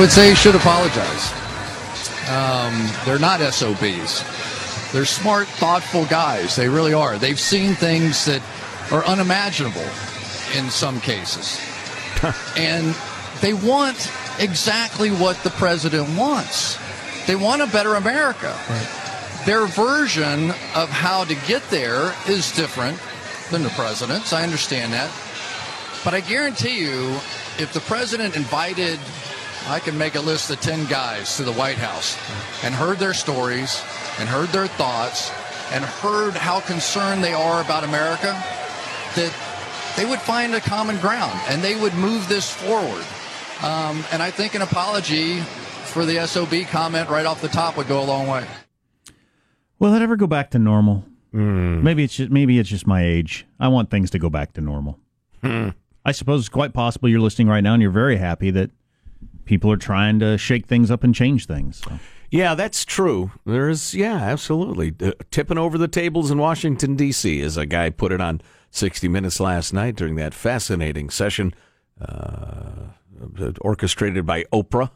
I would say he should apologize. Um, they're not SOBs. They're smart, thoughtful guys. They really are. They've seen things that are unimaginable in some cases. and they want exactly what the president wants. They want a better America. Their version of how to get there is different than the president's. I understand that. But I guarantee you, if the president invited, I can make a list of 10 guys to the White House and heard their stories and heard their thoughts and heard how concerned they are about America, that they would find a common ground and they would move this forward. Um, and I think an apology for the SOB comment right off the top would go a long way. Will it ever go back to normal? Mm. Maybe it's just maybe it's just my age. I want things to go back to normal. Mm. I suppose it's quite possible you're listening right now and you're very happy that people are trying to shake things up and change things. So. Yeah, that's true. There is, yeah, absolutely. Uh, tipping over the tables in Washington, D.C., as a guy put it on 60 Minutes last night during that fascinating session uh, orchestrated by Oprah.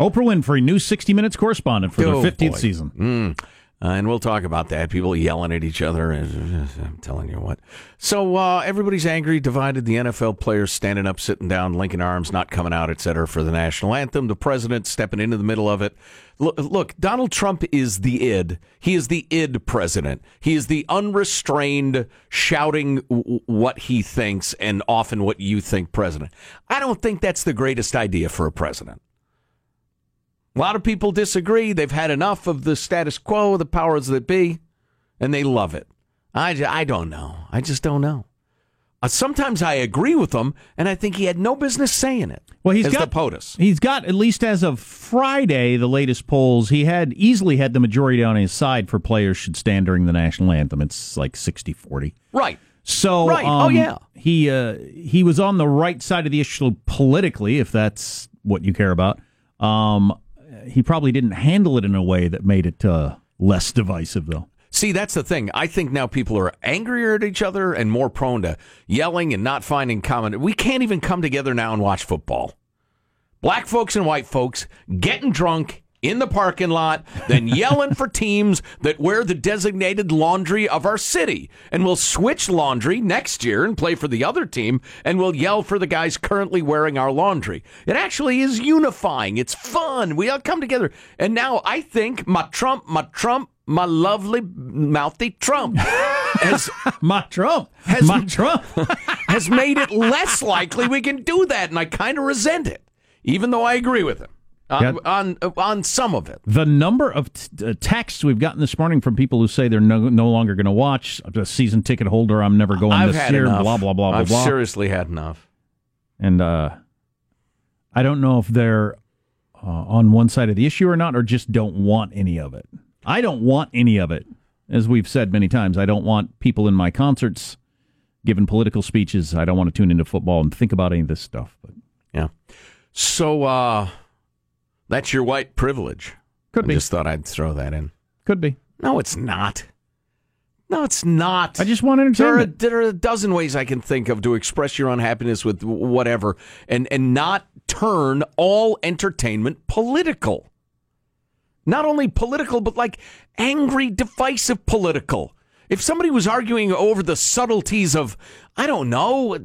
Oprah Winfrey, new 60 Minutes correspondent for oh, the 15th boy. season. Mm. Uh, and we'll talk about that. People yelling at each other. I'm telling you what. So uh, everybody's angry, divided. The NFL players standing up, sitting down, linking arms, not coming out, etc. for the national anthem. The president stepping into the middle of it. Look, look, Donald Trump is the id. He is the id president. He is the unrestrained, shouting w- what he thinks and often what you think president. I don't think that's the greatest idea for a president. A lot of people disagree. They've had enough of the status quo, the powers that be, and they love it. I, I don't know. I just don't know. Uh, sometimes I agree with him, and I think he had no business saying it. Well, he's got POTUS. He's got at least as of Friday, the latest polls. He had easily had the majority on his side for players should stand during the national anthem. It's like 60-40. Right. So, right. Um, oh yeah. He uh, he was on the right side of the issue politically, if that's what you care about. Um, he probably didn't handle it in a way that made it uh, less divisive, though. See, that's the thing. I think now people are angrier at each other and more prone to yelling and not finding common. We can't even come together now and watch football. Black folks and white folks getting drunk in the parking lot, then yelling for teams that wear the designated laundry of our city. And we'll switch laundry next year and play for the other team, and we'll yell for the guys currently wearing our laundry. It actually is unifying. It's fun. We all come together. And now I think my Trump, my Trump, my lovely mouthy Trump. Has, my Trump, has, my Trump has made it less likely we can do that, and I kind of resent it, even though I agree with him on, on, on some of it. The number of t- uh, texts we've gotten this morning from people who say they're no, no longer going to watch a season ticket holder. I'm never going I've this year. Enough. Blah blah blah blah. I've blah. seriously had enough. And uh, I don't know if they're uh, on one side of the issue or not, or just don't want any of it. I don't want any of it. As we've said many times, I don't want people in my concerts giving political speeches. I don't want to tune into football and think about any of this stuff. But yeah. So. uh that's your white privilege. Could I be. Just thought I'd throw that in. Could be. No, it's not. No, it's not. I just want entertainment. There are, there are a dozen ways I can think of to express your unhappiness with whatever, and and not turn all entertainment political. Not only political, but like angry, divisive political. If somebody was arguing over the subtleties of, I don't know,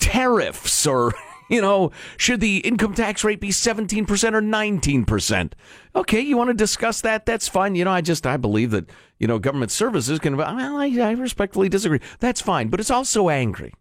tariffs or You know, should the income tax rate be 17% or 19%? Okay, you want to discuss that? That's fine. You know, I just, I believe that, you know, government services can, well, I, I respectfully disagree. That's fine. But it's also angry.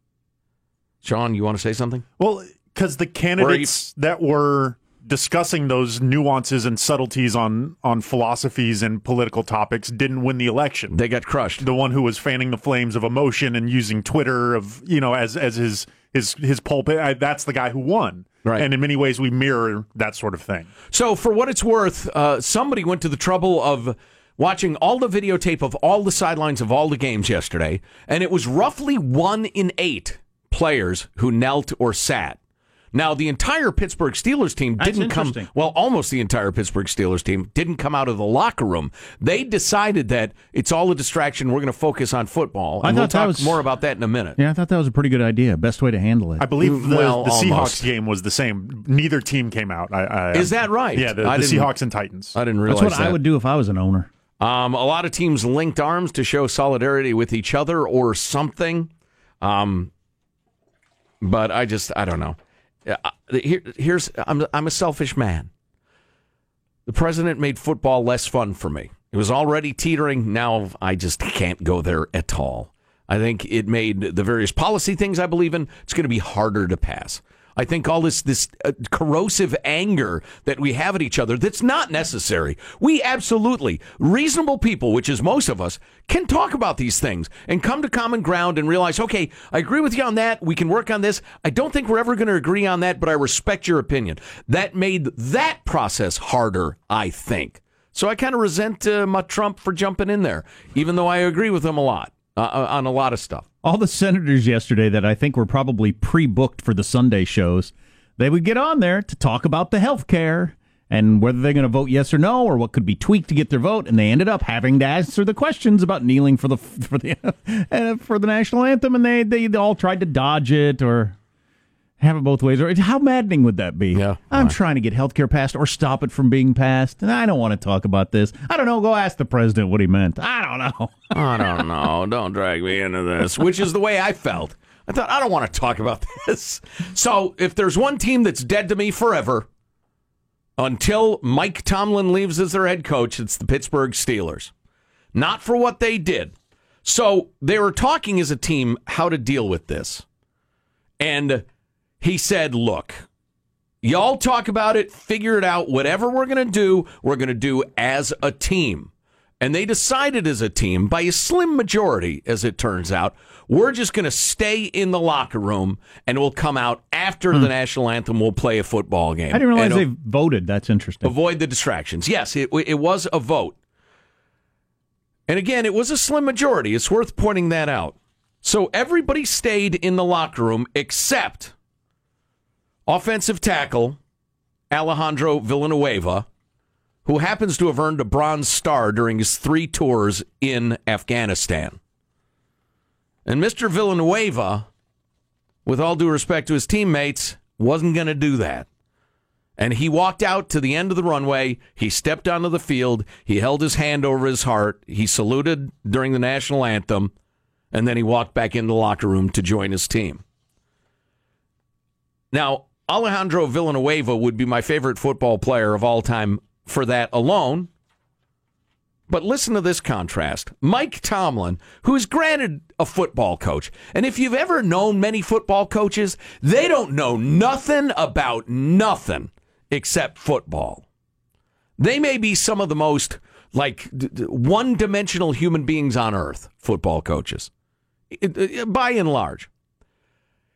Sean, you want to say something? Well, because the candidates you... that were discussing those nuances and subtleties on on philosophies and political topics didn't win the election. They got crushed. The one who was fanning the flames of emotion and using Twitter of you know as as his his his pulpit. That's the guy who won. Right. And in many ways, we mirror that sort of thing. So, for what it's worth, uh, somebody went to the trouble of watching all the videotape of all the sidelines of all the games yesterday, and it was roughly one in eight players who knelt or sat. Now, the entire Pittsburgh Steelers team didn't come. Well, almost the entire Pittsburgh Steelers team didn't come out of the locker room. They decided that it's all a distraction. We're going to focus on football. I And we'll thought that talk was- more about that in a minute. Yeah, I thought that was a pretty good idea. Best way to handle it. I believe the, Well, the Seahawks almost. game was the same. Neither team came out. I, I, Is that right? Yeah, the, I the didn't- Seahawks and Titans. I didn't realize That's what that. I would do if I was an owner. Um, a lot of teams linked arms to show solidarity with each other or something. Um, but I just, I don't know. Here, here's, I'm, I'm a selfish man. The president made football less fun for me. It was already teetering. Now I just can't go there at all. I think it made the various policy things I believe in, it's going to be harder to pass. I think all this this uh, corrosive anger that we have at each other that's not necessary. We absolutely reasonable people, which is most of us, can talk about these things and come to common ground and realize, okay, I agree with you on that. We can work on this. I don't think we're ever going to agree on that, but I respect your opinion. That made that process harder, I think. So I kind of resent uh, my Trump for jumping in there, even though I agree with him a lot uh, on a lot of stuff. All the senators yesterday that I think were probably pre-booked for the Sunday shows, they would get on there to talk about the health care and whether they're going to vote yes or no or what could be tweaked to get their vote and they ended up having to answer the questions about kneeling for the for the for the national anthem and they they all tried to dodge it or have it both ways or how maddening would that be Yeah. i'm trying to get health care passed or stop it from being passed and i don't want to talk about this i don't know go ask the president what he meant i don't know I don't know. Don't drag me into this, which is the way I felt. I thought, I don't want to talk about this. So, if there's one team that's dead to me forever until Mike Tomlin leaves as their head coach, it's the Pittsburgh Steelers. Not for what they did. So, they were talking as a team how to deal with this. And he said, look, Y'all talk about it, figure it out. Whatever we're going to do, we're going to do as a team. And they decided as a team, by a slim majority, as it turns out, we're just going to stay in the locker room and we'll come out after the national anthem. We'll play a football game. Hmm. i didn't realize And they voted that's interesting avoid the distractions. Yes, it, it was a vote. And again, it was a slim majority. It's worth pointing that out. So everybody stayed in the locker room except offensive tackle Alejandro Villanueva, who happens to have earned a Bronze Star during his three tours in Afghanistan. And Mr. Villanueva, with all due respect to his teammates, wasn't going to do that. And he walked out to the end of the runway. He stepped onto the field. He held his hand over his heart. He saluted during the national anthem. And then he walked back into the locker room to join his team. Now, Alejandro Villanueva would be my favorite football player of all time for that alone. But listen to this contrast. Mike Tomlin, who is granted a football coach, and if you've ever known many football coaches, they don't know nothing about nothing except football. They may be some of the most like one dimensional human beings on earth, football coaches, it- uh, by and large.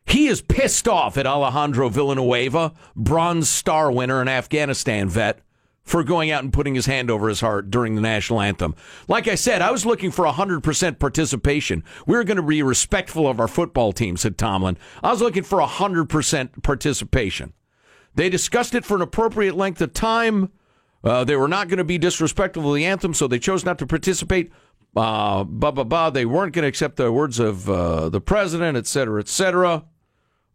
He is pissed off at Alejandro Villanueva, Bronze Star winner and Afghanistan vet, for going out and putting his hand over his heart during the national anthem. Like I said, I was looking for 100% participation. We are going to be respectful of our football team, said Tomlin. I was looking for 100% participation. They discussed it for an appropriate length of time. Uh, they were not going to be disrespectful of the anthem, so they chose not to participate. Uh, blah, blah. They weren't going to accept the words of uh, the president, et cetera, et cetera.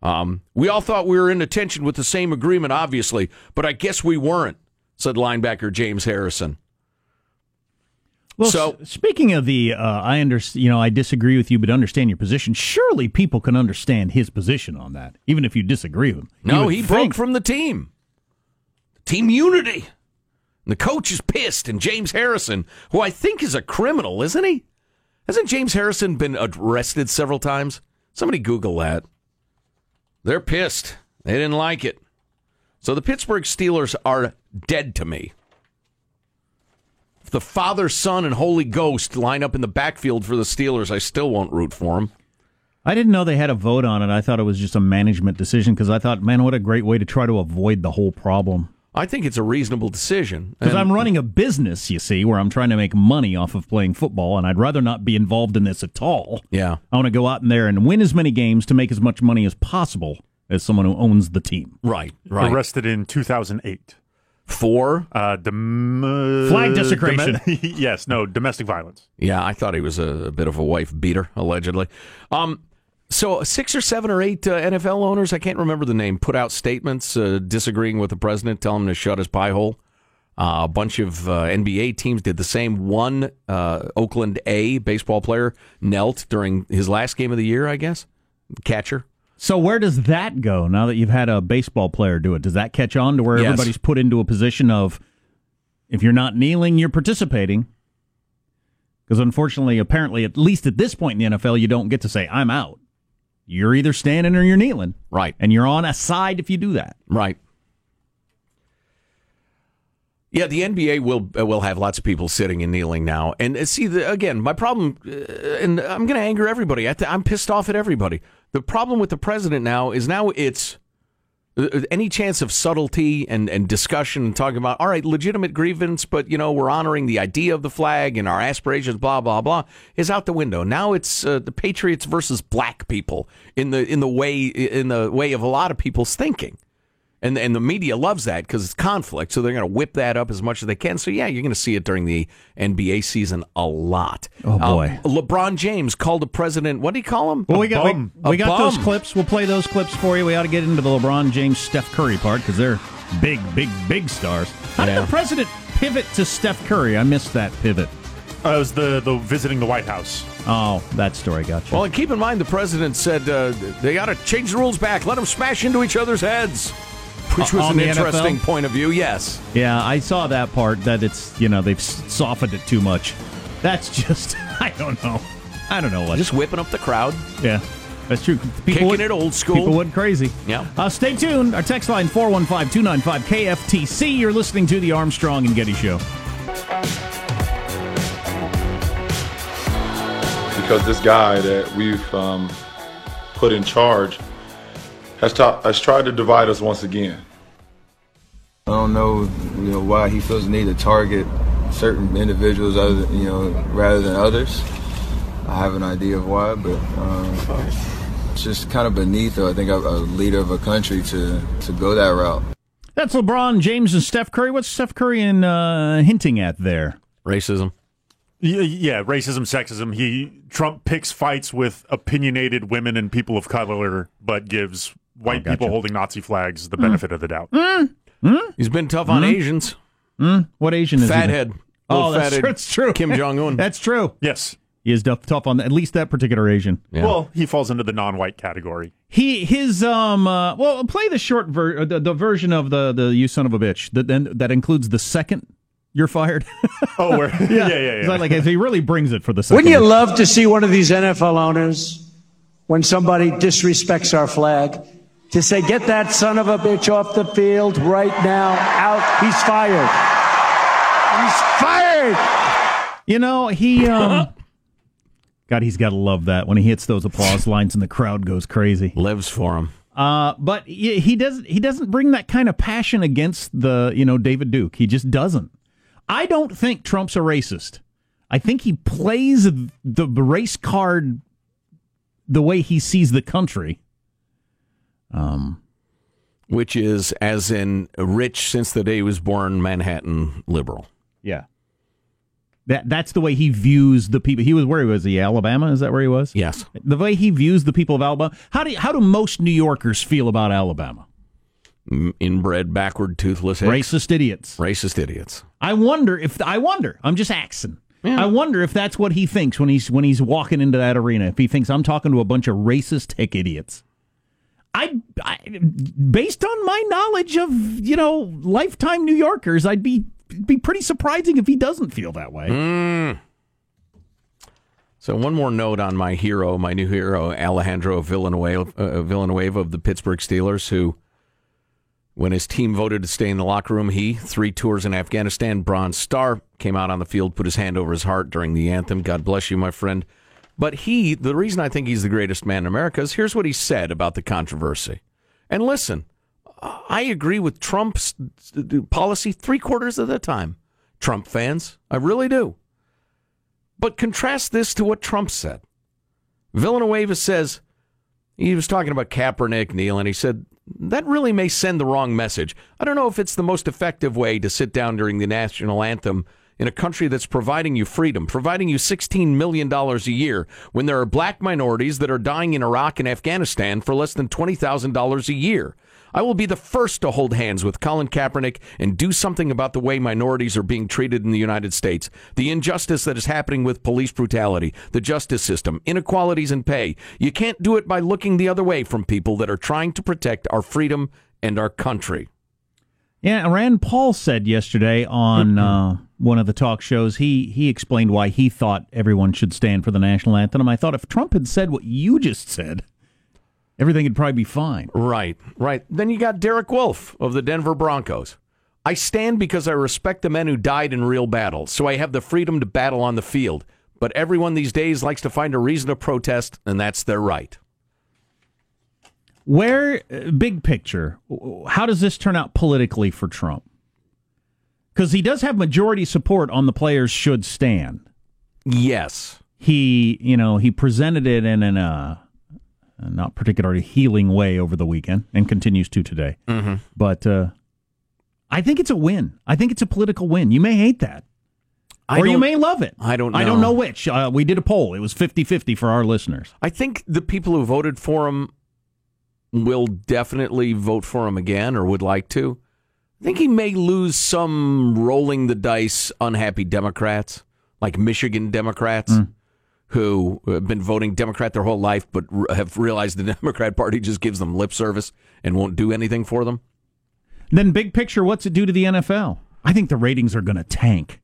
Um, we all thought we were in attention with the same agreement, obviously, but I guess we weren't, said linebacker James Harrison. Well, So- s- speaking of the, uh, I understand. You know, I disagree with you, but understand your position. Surely people can understand his position on that, even if you disagree with him. No, he broke from the team. Team unity. And the coach is pissed, and James Harrison, who I think is a criminal, isn't he? Hasn't James Harrison been arrested several times? Somebody Google that. They're pissed. They didn't like it. So the Pittsburgh Steelers are dead to me. If the Father, Son, and Holy Ghost line up in the backfield for the Steelers, I still won't root for them. I didn't know they had a vote on it. I thought it was just a management decision because I thought, man, what a great way to try to avoid the whole problem. I think it's a reasonable decision. Because I'm running a business, you see, where I'm trying to make money off of playing football, and I'd rather not be involved in this at all. yeah. I want to go out in there and win as many games to make as much money as possible. as someone who owns the team. Right, right. Arrested in 2008 for uh, dom- flag desecration. Dom- yes, no domestic violence. Yeah, I thought he was a, a, bit of a wife beater, allegedly. Um, so six or seven or eight uh, NFL owners, I can't remember the name, put out statements uh, disagreeing with the president, telling him to shut his pie hole. Uh, a bunch of uh, NBA teams did the same. One uh, Oakland A baseball player knelt during his last game of the year, I guess. Catcher. So where does that go now that you've had a baseball player do it? Does that catch on to where Yes. everybody's put into a position of if you're not kneeling, you're participating? Because unfortunately, apparently, at least at this point in the NFL, you don't get to say I'm out. You're either standing or you're kneeling, Right, and you're on a side if you do that. right. Yeah, the NBA will uh, will have lots of people sitting and kneeling now. And uh, see, the, again, my problem, uh, and I'm going to anger everybody. I th- I'm pissed off at everybody. The problem with the president now is now it's any chance of subtlety and, and discussion and talking about all right, legitimate grievance, but you know we're honoring the idea of the flag and our aspirations, blah blah blah, is out the window. Now it's uh, the Patriots versus black people in the in the way in the way of a lot of people's thinking. And, and the media loves that because it's conflict, so they're going to whip that up as much as they can. So yeah, you're going to see it during the NBA season a lot. Oh, boy. Um, LeBron James called the president. What do you call him? Well, we got bum. we, we A got those clips. We'll play those clips for you. We ought to get into the LeBron James, Steph Curry part because they're big, big, big stars. How did the president pivot to Steph Curry? I missed that pivot. Uh, it was the the visiting the White House. Oh, that story got you. Well, and keep in mind the president said uh, they got to change the rules back. Let them smash into each other's heads, which Uh, was on an interesting NFL? point of view. Yes. Yeah, I saw that part. That it's you know they've softened it too much. That's just I don't know. I don't know what. Just whipping up the crowd. yeah, that's true. People Kicking went, it old school. People went crazy. Yeah. Uh, stay tuned. Our text line 415-295 KFTC. You're listening to the Armstrong and Getty Show. because this guy that we've um, put in charge has, ta- has tried to divide us once again. I don't know, you know, why he feels the need to target certain individuals, other you know, rather than others. I have an idea of why, but um, it's just kind of beneath, I think, a, a leader of a country to to go that route. That's LeBron James and Steph Curry. What's Steph Curry in, uh, hinting at there? Racism. Yeah, yeah, racism, sexism. He Trump picks fights with opinionated women and people of color, but gives white gotcha. people holding Nazi flags the benefit of the doubt. He's been tough on Asians. What Asian is he? Fathead. Oh, that's, fatted true. that's true. Kim Jong Un. That's true. Yes. He is tough, tough on at least that particular Asian. Yeah. Well, he falls into the non-white category. He his um uh, well play the short ver- uh, the, the version of the the you son of a bitch that then that includes the second you're fired. Oh, where? yeah, yeah, yeah. It's like, like he really brings it for the second. Wouldn't you love to see one of these NFL owners, when somebody disrespects our flag, to say, get that son of a bitch off the field right now, out, he's fired. He's fired! You know, he um God, he's got to love that when he hits those applause lines and the crowd goes crazy. Lives for him. Uh, but he he doesn't he doesn't bring that kind of passion against the you know David Duke. He just doesn't. I don't think Trump's a racist. I think he plays the race card the way he sees the country. Um, Which is, as in, rich since the day he was born, Manhattan liberal. yeah. That that's the way he views the people. He was where he was. He Alabama. Is that where he was? Yes. The way he views the people of Alabama. How do how do most New Yorkers feel about Alabama? Inbred, backward, toothless, hicks. Racist idiots. Racist idiots. I wonder if I wonder. I'm just asking. I wonder if that's what he thinks when he's when he's walking into that arena. If he thinks I'm talking to a bunch of racist hick idiots. I, I based on my knowledge of you know lifetime New Yorkers, I'd be be pretty surprising if he doesn't feel that way. So one more note on my hero, my new hero, Alejandro Villanueva, uh, Villanueva of the Pittsburgh Steelers, who, when his team voted to stay in the locker room, he, three tours in Afghanistan, Bronze Star, came out on the field, put his hand over his heart during the anthem. God bless you, my friend. But he, the reason I think he's the greatest man in America is here's what he said about the controversy. And listen, I agree with Trump's policy three quarters of the time. Trump fans, I really do. But contrast this to what Trump said. Villanueva says he was talking about Kaepernick, Neil, and he said that really may send the wrong message. I don't know if it's the most effective way to sit down during the national anthem in a country that's providing you freedom, providing you $16 million a year when there are black minorities that are dying in Iraq and Afghanistan for less than $20,000 a year. I will be the first to hold hands with Colin Kaepernick and do something about the way minorities are being treated in the United States, the injustice that is happening with police brutality, the justice system, inequalities in pay. You can't do it by looking the other way from people that are trying to protect our freedom and our country. Yeah, Rand Paul said yesterday on uh, one of the talk shows he he explained why he thought everyone should stand for the national anthem. I thought if Trump had said what you just said, everything would probably be fine. Right, right. Then you got Derek Wolfe of the Denver Broncos. I stand because I respect the men who died in real battle, so I have the freedom to battle on the field. But everyone these days likes to find a reason to protest, and that's their right. Where, uh, big picture, how does this turn out politically for Trump? Because he does have majority support on the players should stand. Yes. He, you know, he presented it in an, uh, a not particularly healing way over the weekend and continues to today. Mm-hmm. But uh, I think it's a win. I think it's a political win. You may hate that. I or you may love it. I don't I don't know. know which. Uh, we did a poll. It was 50 50 for our listeners. I think the people who voted for him will definitely vote for him again or would like to. I think he may lose some rolling the dice unhappy Democrats, like Michigan Democrats, mm. who have been voting Democrat their whole life but have realized the Democrat Party just gives them lip service and won't do anything for them. Then, big picture, what's it do to the NFL? I think the ratings are going to tank.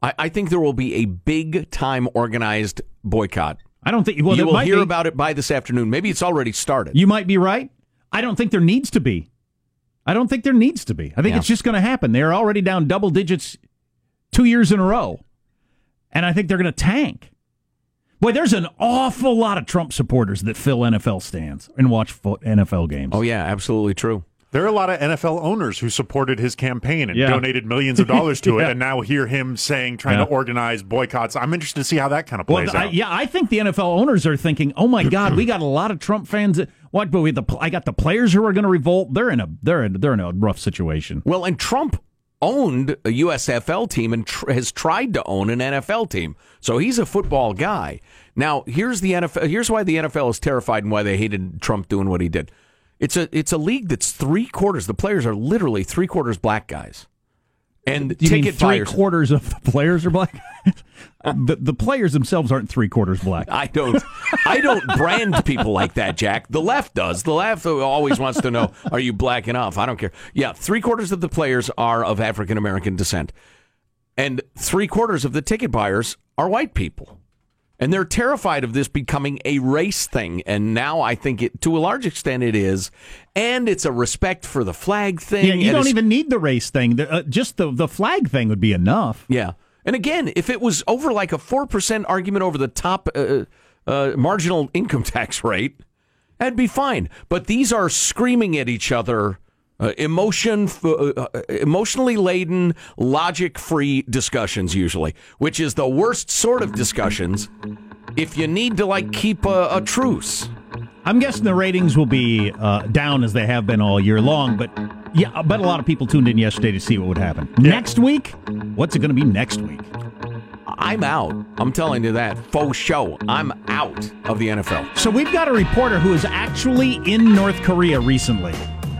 I, I think there will be a big time organized boycott. I don't think. Well, you will hear be. about it by this afternoon. Maybe it's already started. You might be right. I don't think there needs to be. I don't think there needs to be. I think Yeah. it's just going to happen. They're already down double digits two years in a row. And I think they're going to tank. Boy, there's an awful lot of Trump supporters that fill NFL stands and watch fo- NFL games. oh, yeah, absolutely true. There are a lot of NFL owners who supported his campaign and Yeah. donated millions of dollars to Yeah. it, and now hear him saying trying Yeah. to organize boycotts. I'm interested to see how that kind of Well, plays I, out. yeah, I think the NFL owners are thinking, "Oh my God, we got a lot of Trump fans. What? But we the I got the players who are going to revolt. They're in a they're in, they're in a rough situation. Well, and Trump owned a USFL team and tr- has tried to own an NFL team. So he's a football guy. Now, here's the NFL here's why the NFL is terrified and why they hated Trump doing what he did. It's a it's a league that's three quarters. The players are literally three quarters black guys. And You ticket three quarters of the players are black? the the players themselves aren't three quarters black. I don't. I don't brand people like that, Jack. The left does. The left always wants to know: Are you black enough? I don't care. Yeah, three quarters of the players are of African American descent, and three quarters of the ticket buyers are white people, and they're terrified of this becoming a race thing. And now I think it, to a large extent, it is, and it's a respect for the flag thing. Yeah, you don't even need the race thing. The, uh, just the the flag thing would be enough. Yeah. And again, if it was over like a 4% argument over the top uh, uh, marginal income tax rate, that'd be fine. But these are screaming at each other, uh, emotion, uh, uh, emotionally laden, logic free discussions, usually, which is the worst sort of discussions if you need to like keep a, a truce. I'm guessing the ratings will be uh, down as they have been all year long, but yeah, I bet a lot of people tuned in yesterday to see what would happen. Next week, what's it going to be next week? I'm out. I'm telling you that. Faux show. I'm out of the NFL. So we've got a reporter who is actually in North Korea recently.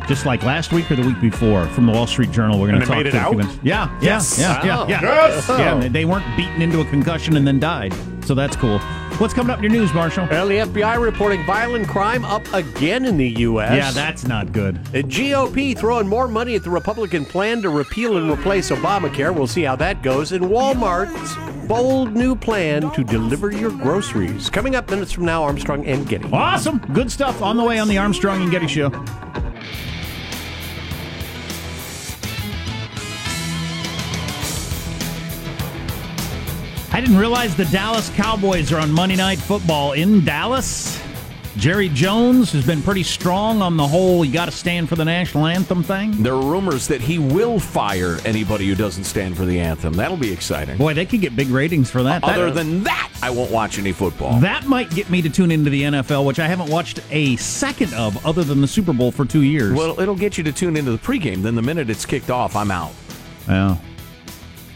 Just like last week or the week before from the Wall Street Journal. We're going to talk made it to a out? Yeah, yeah, Yes. yeah, yeah, yeah. Yes. Yeah, they weren't beaten into a concussion and then died. So that's cool. What's coming up in your news, Marshall? Well, the FBI reporting violent crime up again in the U.S. Yeah, that's not good. The GOP throwing more money at the Republican plan to repeal and replace Obamacare. We'll see how that goes. And Walmart's bold new plan to deliver your groceries. Coming up minutes from now, Armstrong and Getty. Awesome. Good stuff on the way on the Armstrong and Getty Show. I didn't realize the Dallas Cowboys are on Monday Night Football in Dallas. Jerry Jones has been pretty strong on the whole you got to stand for the national anthem thing. There are rumors that he will fire anybody who doesn't stand for the anthem. That'll be exciting. Boy, they could get big ratings for that. Other that, than that, I won't watch any football. That might get me to tune into the NFL, which I haven't watched a second of other than the Super Bowl for two years. Well, it'll get you to tune into the pregame. Then the minute it's kicked off, I'm out. Yeah.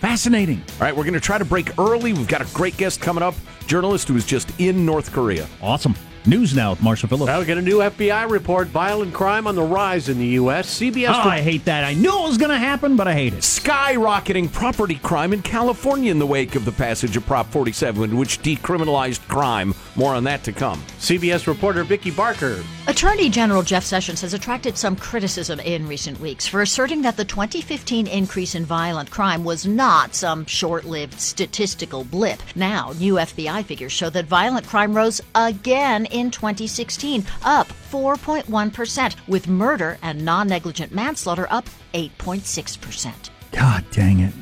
Fascinating. All right, we're going to try to break early. We've got a great guest coming up, journalist who is just in North Korea. Awesome. News now with Marshall Phillips. Now we get a new FBI report: violent crime on the rise in the U.S. CBS. Oh, I hate that. I knew it was going to happen, but I hate it. Skyrocketing property crime in California in the wake of the passage of Prop 47, which decriminalized crime. More on that to come. CBS reporter Vicki Barker. Attorney General Jeff Sessions has attracted some criticism in recent weeks for asserting that the 2015 increase in violent crime was not some short lived statistical blip. Now, new FBI figures show that violent crime rose again in 2016, up 4.1%, with murder and non negligent manslaughter up 8.6%. God dang it.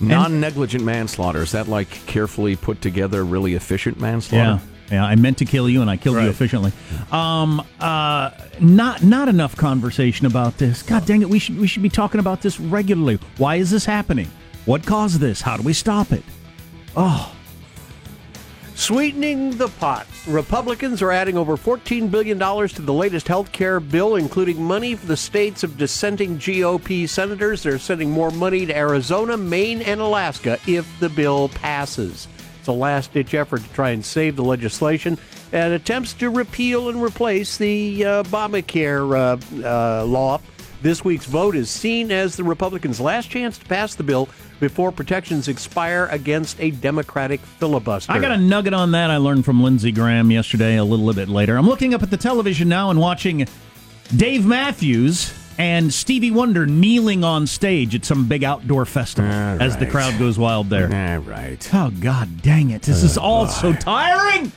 Non negligent manslaughter. Is that like carefully put together, really efficient manslaughter? Yeah. Yeah, I meant to kill you, and I killed Right. you efficiently. Um, uh, not not enough conversation about this. God dang it, we should we should be talking about this regularly. Why is this happening? What caused this? How do we stop it? Oh, Sweetening the pot. Republicans are adding over $14 billion to the latest health care bill, including money for the states of dissenting GOP senators. They're sending more money to Arizona, Maine, and Alaska if the bill passes. It's a last ditch effort to try and save the legislation and attempts to repeal and replace the uh, Obamacare uh, uh, law. This week's vote is seen as the Republicans' last chance to pass the bill before protections expire against a Democratic filibuster. I got a nugget on that I learned from Lindsey Graham yesterday, a little bit later. I'm looking up at the television now and watching Dave Matthews and Stevie Wonder kneeling on stage at some big outdoor festival All as the crowd goes wild there. All right. Oh, God dang it. This is oh, all so tiring.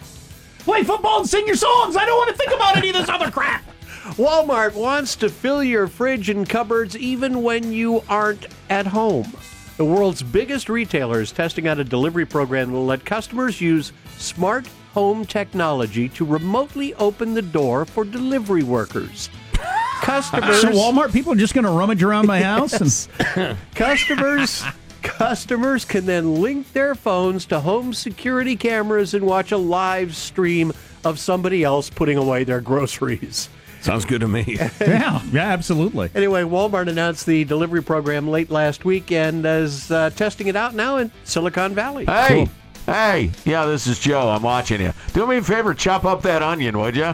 Play football and sing your songs. I don't want to think about any of this other crap. Walmart wants to fill your fridge and cupboards even when you aren't at home. The world's biggest retailer is testing out a delivery program that will let customers use smart home technology to remotely open the door for delivery workers. Customers So Walmart people are just going to rummage around my house and customers customers can then link their phones to home security cameras and watch a live stream of somebody else putting away their groceries. Sounds good to me. yeah, yeah, absolutely. Anyway, Walmart announced the delivery program late last week and is uh, testing it out now in Silicon Valley. Hey, hey, yeah, this is Joe. I'm watching you. Do me a favor, chop up that onion, would you?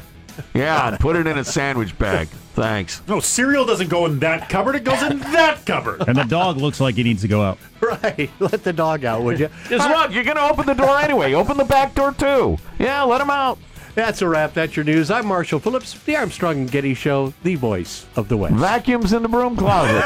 Yeah, and put it in a sandwich bag. Thanks. No, cereal doesn't go in that cupboard. It goes in that cupboard. And the dog looks like he needs to go out. Right. Let the dog out, would you? Just look, you're going to open the door anyway. Open the back door, too. Yeah, let him out. That's a wrap. That's your news. I'm Marshall Phillips, the Armstrong and Getty Show, the voice of the West. Vacuums in the broom closet.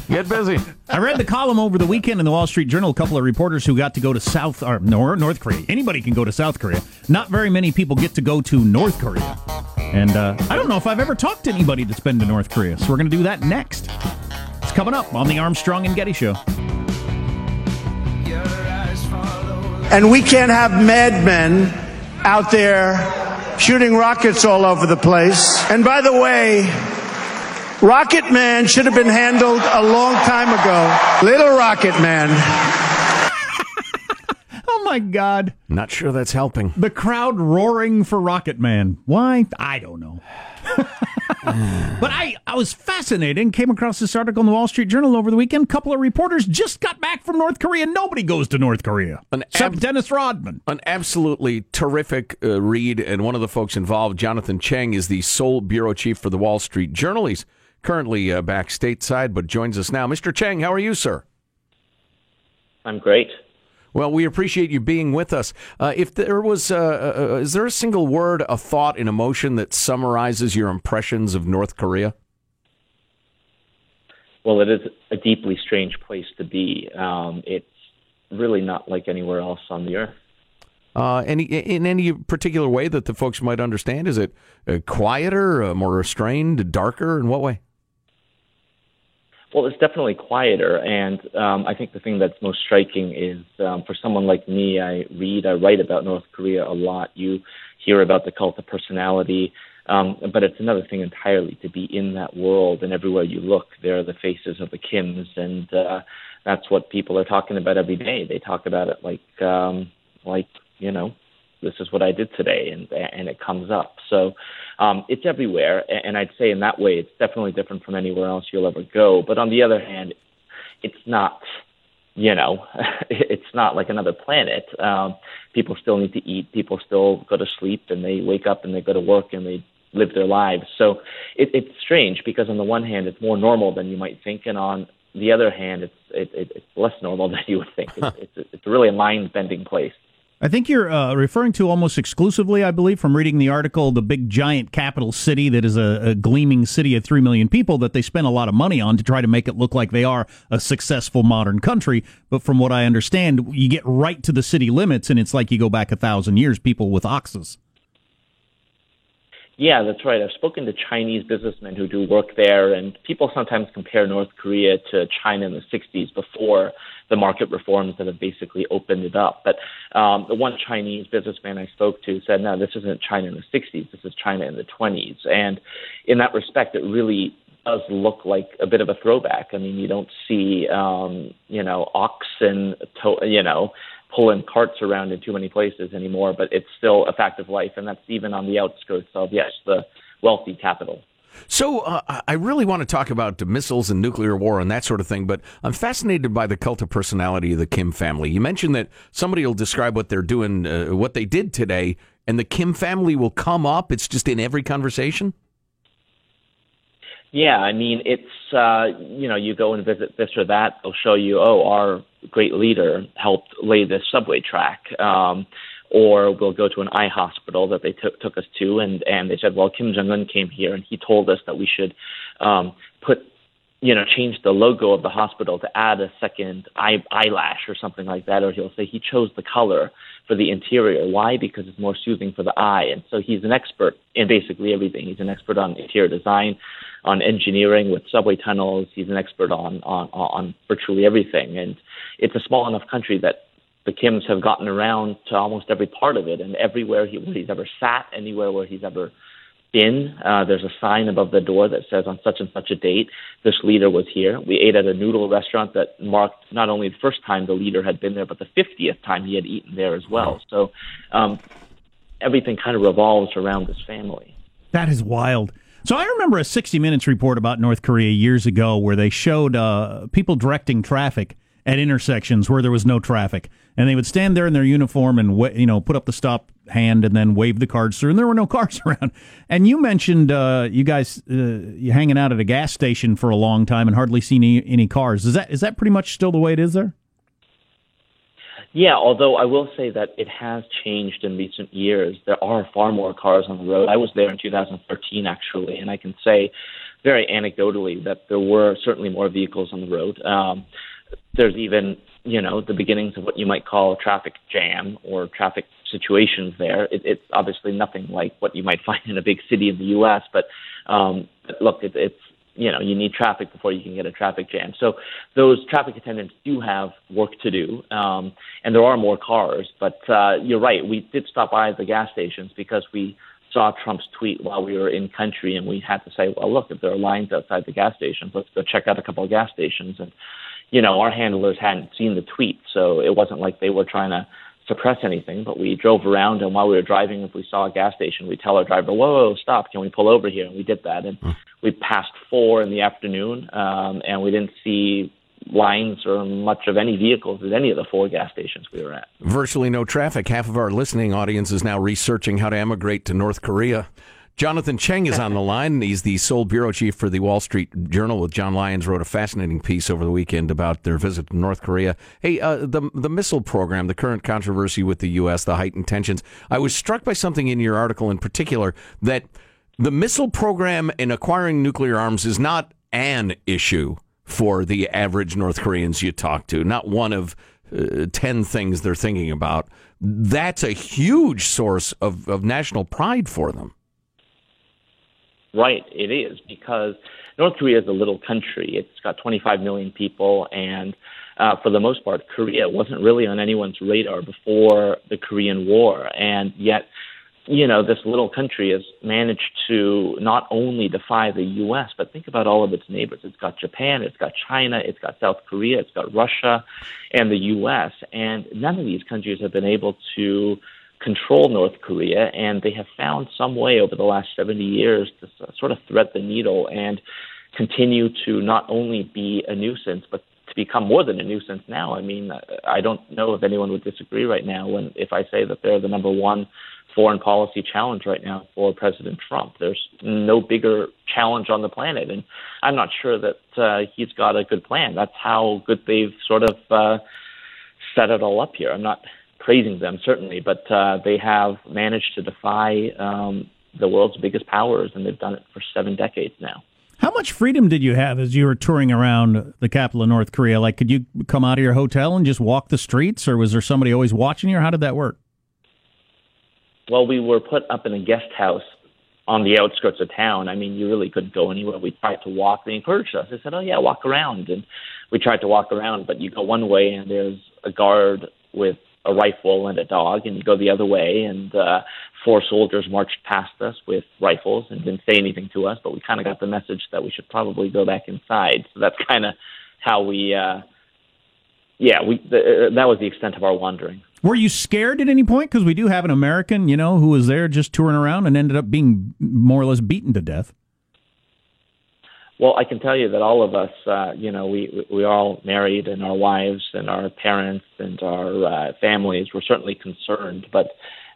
Get busy. I read the column over the weekend in the Wall Street Journal. A couple of reporters who got to go to South or Nor- North Korea. Anybody can go to South Korea. Not very many people get to go to North Korea. And uh, I don't know if I've ever talked to anybody that's been to North Korea. So we're going to do that next. It's coming up on the Armstrong and Getty Show. And we can't have madmen out there shooting rockets all over the place. And by the way, Rocket Man should have been handled a long time ago. Little Rocket Man. Oh my God. Not sure that's helping. The crowd roaring for Rocket Man. Why? I don't know. but I, I was fascinated. Came across this article in the Wall Street Journal over the weekend. A couple of reporters just got back from North Korea. Nobody goes to North Korea An except ab- Dennis Rodman. An absolutely terrific uh, read, and one of the folks involved, Jonathan Cheng, is the Seoul bureau chief for the Wall Street Journal. He's currently uh, back stateside, but joins us now. Mr. Cheng, how are you, sir? I'm great. Well, we appreciate you being with us. Uh, if there was, uh, uh, is there a single word, a thought, an emotion that summarizes your impressions of North Korea? Well, it is a deeply strange place to be. Um, it's really not like anywhere else on the earth. Uh, any in any particular way that the folks might understand? Is it uh, quieter, uh, more restrained, darker? In what way? Well, it's definitely quieter, and um, I think the thing that's most striking is um, for someone like me. I read, I write about North Korea a lot. You hear about the cult of personality. Um, but it's another thing entirely to be in that world, and everywhere you look, there are the faces of the Kims, and uh, that's what people are talking about every day. They talk about it like, um, like you know, this is what I did today, and and it comes up. So um, it's everywhere, and I'd say in that way, it's definitely different from anywhere else you'll ever go. But on the other hand, it's not you know, it's not like another planet. Um, people still need to eat. People still go to sleep, and they wake up and they go to work and they live their lives. So it, it's strange because on the one hand, it's more normal than you might think, and on the other hand, it's it, it, it's less normal than you would think. It's, it's, it's a mind bending place. I think you're uh, referring to almost exclusively, I believe, from reading the article, the big giant capital city that is a, a, gleaming city of 3 million people that they spend a lot of money on to try to make it look like they are a successful modern country. But from what I understand, you get right to the city limits and it's like you go back a thousand years, people with oxes. Yeah, that's right. I've spoken to Chinese businessmen who do work there, and people sometimes compare North Korea to China in the 60s before the market reforms that have basically opened it up. But um, the one Chinese businessman I spoke to said, no, this isn't China in the 60s, this is China in the 20s. And in that respect, it really does look like a bit of a throwback. I mean, you don't see, um, you know, oxen, to- you know, pulling carts around in too many places anymore, but it's still a fact of life, and that's even on the outskirts of yes, the wealthy capital. So uh, I really want to talk about missiles and nuclear war and that sort of thing, but I'm fascinated by the cult of personality of the Kim family. You mentioned that somebody will describe what they're doing, uh, what they did today, and the Kim family will come up. It's just in every conversation. Yeah, I mean, it's uh, you know, you go and visit this or that, they'll show you, oh, our great leader helped lay this subway track. Um, or we'll go to an eye hospital that they took took us to, and and they said, well, Kim Jong Un came here and he told us that we should um, put, you know, change the logo of the hospital to add a second eye, eyelash or something like that, or he'll say he chose the color for the interior. Why? Because it's more soothing for the eye, and so he's an expert in basically everything. He's an expert on interior design, on engineering with subway tunnels. He's an expert on on on virtually everything, and it's a small enough country that the Kims have gotten around to almost every part of it, and everywhere he, where he's ever sat, anywhere where he's ever been, uh, there's a sign above the door that says on such and such a date, this leader was here. We ate at a noodle restaurant that marked not only the first time the leader had been there, but the 50th time he had eaten there as well. So um, everything kind of revolves around this family. That is wild. So I remember a 60 Minutes report about North Korea years ago where they showed uh, people directing traffic at intersections where there was no traffic, and they would stand there in their uniform and you know put up the stop hand and then wave the cards through, and there were no cars around. And you mentioned uh, you guys uh, hanging out at a gas station for a long time and hardly seen any, any cars. Is that is that pretty much still the way it is there? Yeah, although I will say that it has changed in recent years. There are far more cars on the road. I was there in 2013 actually, and I can say very anecdotally that there were certainly more vehicles on the road. Um, there's even you know the beginnings of what you might call a traffic jam or traffic situations there. It, it's obviously nothing like what you might find in a big city in the U.S. But, um, look, it, it's you know you need traffic before you can get a traffic jam. So those traffic attendants do have work to do, um, and there are more cars. But uh, you're right, we did stop by the gas stations because we saw Trump's tweet while we were in country, and we had to say, well, look, if there are lines outside the gas stations, let's go check out a couple of gas stations and you know, our handlers hadn't seen the tweet, so it wasn't like they were trying to suppress anything. But we drove around, and while we were driving, if we saw a gas station, we'd tell our driver, "Whoa, whoa stop! Can we pull over here?" And we did that, and mm. we passed four in the afternoon, um, and we didn't see lines or much of any vehicles at any of the four gas stations we were at. Virtually no traffic. Half of our listening audience is now researching how to emigrate to North Korea. Jonathan Cheng is on the line. He's the Seoul bureau chief for the Wall Street Journal. With John Lyons wrote a fascinating piece over the weekend about their visit to North Korea. Hey, uh, the the missile program, the current controversy with the U.S., the heightened tensions. I was struck by something in your article in particular that the missile program in acquiring nuclear arms is not an issue for the average North Koreans you talk to. Not one of uh, 10 things they're thinking about. That's a huge source of, of national pride for them. Right, it is because North Korea is a little country. It's got 25 million people, and uh, for the most part, Korea wasn't really on anyone's radar before the Korean War, and yet you know, this little country has managed to not only defy the U.S., but think about all of its neighbors. It's got Japan, it's got China, it's got South Korea, it's got Russia, and the U.S. And none of these countries have been able to control North Korea, and they have found some way over the last 70 years to sort of thread the needle and continue to not only be a nuisance, but to become more than a nuisance now. I mean, I don't know if anyone would disagree right now when if I say that they're the number one foreign policy challenge right now for President Trump. There's no bigger challenge on the planet, and I'm not sure that uh, he's got a good plan. That's how good they've sort of uh, set it all up here. I'm not praising them certainly, but uh, they have managed to defy um, the world's biggest powers, and they've done it for seven decades now. How much freedom did you have as you were touring around the capital of North Korea? Like, could you come out of your hotel and just walk the streets, or was there somebody always watching you, or how did that work? Well, we were put up in a guest house on the outskirts of town. I mean, you really couldn't go anywhere. We tried to walk. They encouraged us. They said, "Oh yeah, walk around," and we tried to walk around. But you go one way, and there's a guard with a rifle and a dog, and go the other way, and uh, four soldiers marched past us with rifles and didn't say anything to us. But we kind of got the message that we should probably go back inside. So that's kind of how we. Uh, yeah, we th- that was the extent of our wandering. Were you scared at any point? Because we do have an American, you know, who was there just touring around and ended up being more or less beaten to death. Well, I can tell you that all of us, uh, you know, we we all married, and our wives and our parents and our uh, families were certainly concerned. But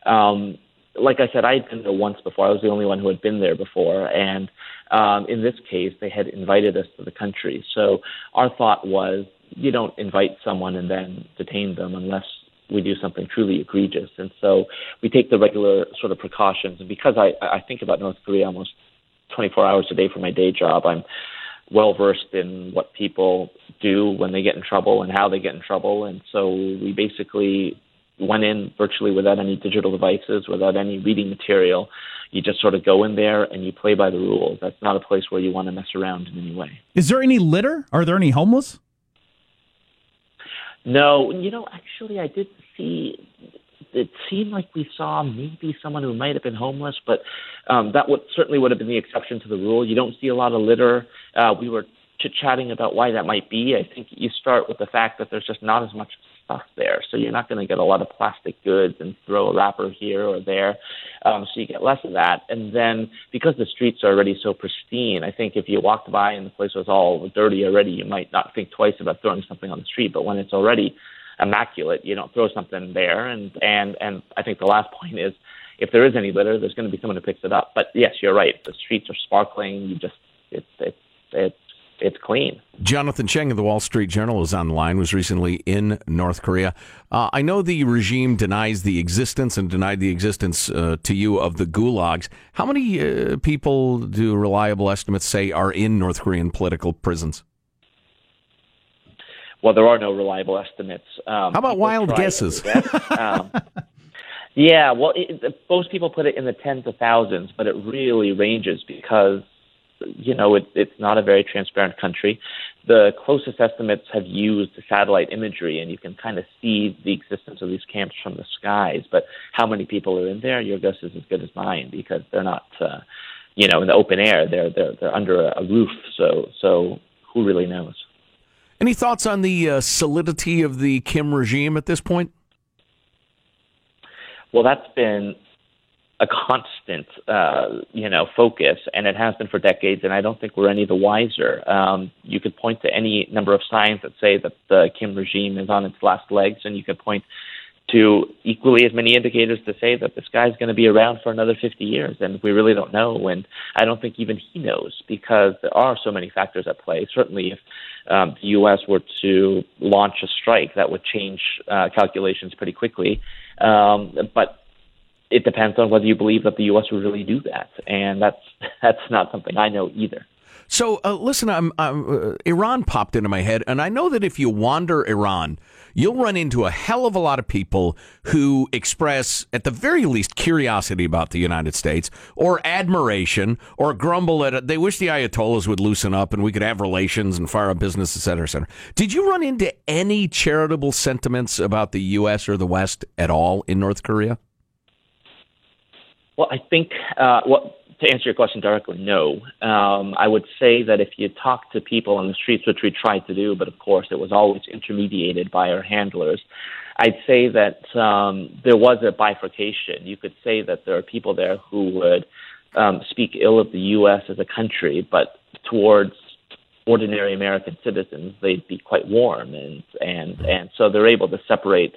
um, like I said, I had been there once before. I was the only one who had been there before, and um, in this case, they had invited us to the country. So our thought was, you don't invite someone and then detain them unless we do something truly egregious. And so we take the regular sort of precautions. And because I, I think about North Korea almost 24 hours a day for my day job, I'm well versed in what people do when they get in trouble and how they get in trouble. And so we basically went in virtually without any digital devices, without any reading material. You just sort of go in there and you play by the rules. That's not a place where you want to mess around in any way. Is there any litter? Are there any homeless? No, you know, actually, I did see. It seemed like we saw maybe someone who might have been homeless, but um, that would certainly would have been the exception to the rule. You don't see a lot of litter. Uh, we were chit chatting about why that might be. I think you start with the fact that there's just not as much stuff there, so you're not going to get a lot of plastic goods and throw a wrapper here or there. Um, so you get less of that, and then because the streets are already so pristine, I think if you walked by and the place was all dirty already, you might not think twice about throwing something on the street. But when it's already immaculate. You don't throw something there, and and and I think the last point is, if there is any litter, there's going to be someone who picks it up. But yes, you're right. The streets are sparkling. You just it's it's it's it's clean. Jonathan Cheng of the Wall Street Journal is online. Was recently in North Korea. Uh, I know the regime denies the existence and denied the existence uh, to you of the gulags. How many uh, people do reliable estimates say are in North Korean political prisons? Well, there are no reliable estimates. Um, How about wild guesses? um, yeah, well, it, most people put it in the tens of thousands, but it really ranges because you know it, it's not a very transparent country. The closest estimates have used satellite imagery, and you can kind of see the existence of these camps from the skies. But how many people are in there? Your guess is as good as mine because they're not, uh, you know, in the open air. They're they're they're under a roof. So so who really knows? Any thoughts on the uh, solidity of the Kim regime at this point? Well, that's been a constant, uh, you know, focus, and it has been for decades. And I don't think we're any the wiser. Um, you could point to any number of signs that say that the Kim regime is on its last legs, and you could point to equally as many indicators to say that this guy's going to be around for another 50 years, and we really don't know. And I don't think even he knows because there are so many factors at play. Certainly, if um, the U.S. were to launch a strike, that would change uh, calculations pretty quickly. Um, but it depends on whether you believe that the U.S. would really do that, and that's that's not something I know either. So, uh, listen, I'm, I'm, uh, Iran popped into my head, and I know that if you wander Iran, you'll run into a hell of a lot of people who express, at the very least, curiosity about the United States or admiration or grumble at it. They wish the Ayatollahs would loosen up and we could have relations and fire up business, et cetera, et cetera. Did you run into any charitable sentiments about the U.S. or the West at all in North Korea? Well, I think uh, what to answer your question directly, no. Um, I would say that if you talk to people on the streets, which we tried to do, but of course it was always intermediated by our handlers, I'd say that um, there was a bifurcation. You could say that there are people there who would um, speak ill of the U.S. as a country, but towards ordinary American citizens, they'd be quite warm, and and and so they're able to separate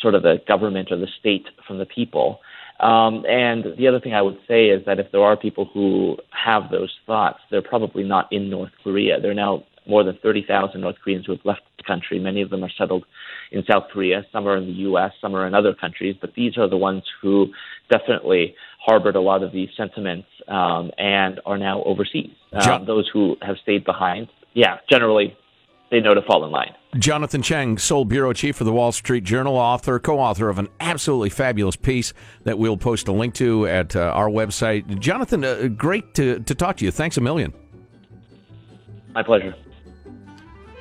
sort of the government or the state from the people. Um, and the other thing I would say is that if there are people who have those thoughts, they're probably not in North Korea. There are now more than 30,000 North Koreans who have left the country. Many of them are settled in South Korea. Some are in the U.S., some are in other countries. But these are the ones who definitely harbored a lot of these sentiments um, and are now overseas. Um, those who have stayed behind, yeah, generally they know to fall in line. Jonathan Cheng, Seoul Bureau Chief for the Wall Street Journal, author, co author of an absolutely fabulous piece that we'll post a link to at uh, our website. Jonathan, uh, great to, to talk to you. Thanks a million. My pleasure.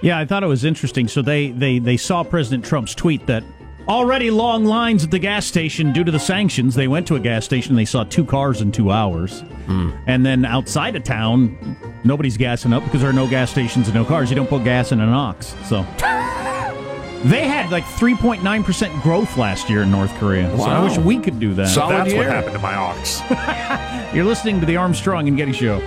Yeah, I thought it was interesting. So they, they, they saw President Trump's tweet that already long lines at the gas station due to the sanctions. They went to a gas station, they saw two cars in two hours. Mm. And then outside of town, nobody's gassing up because there are no gas stations and no cars. You don't put gas in an ox. So they had like 3.9% growth last year in North Korea. So I wish we could do that. Solid That's what happened to my ox. You're listening to the Armstrong and Getty Show.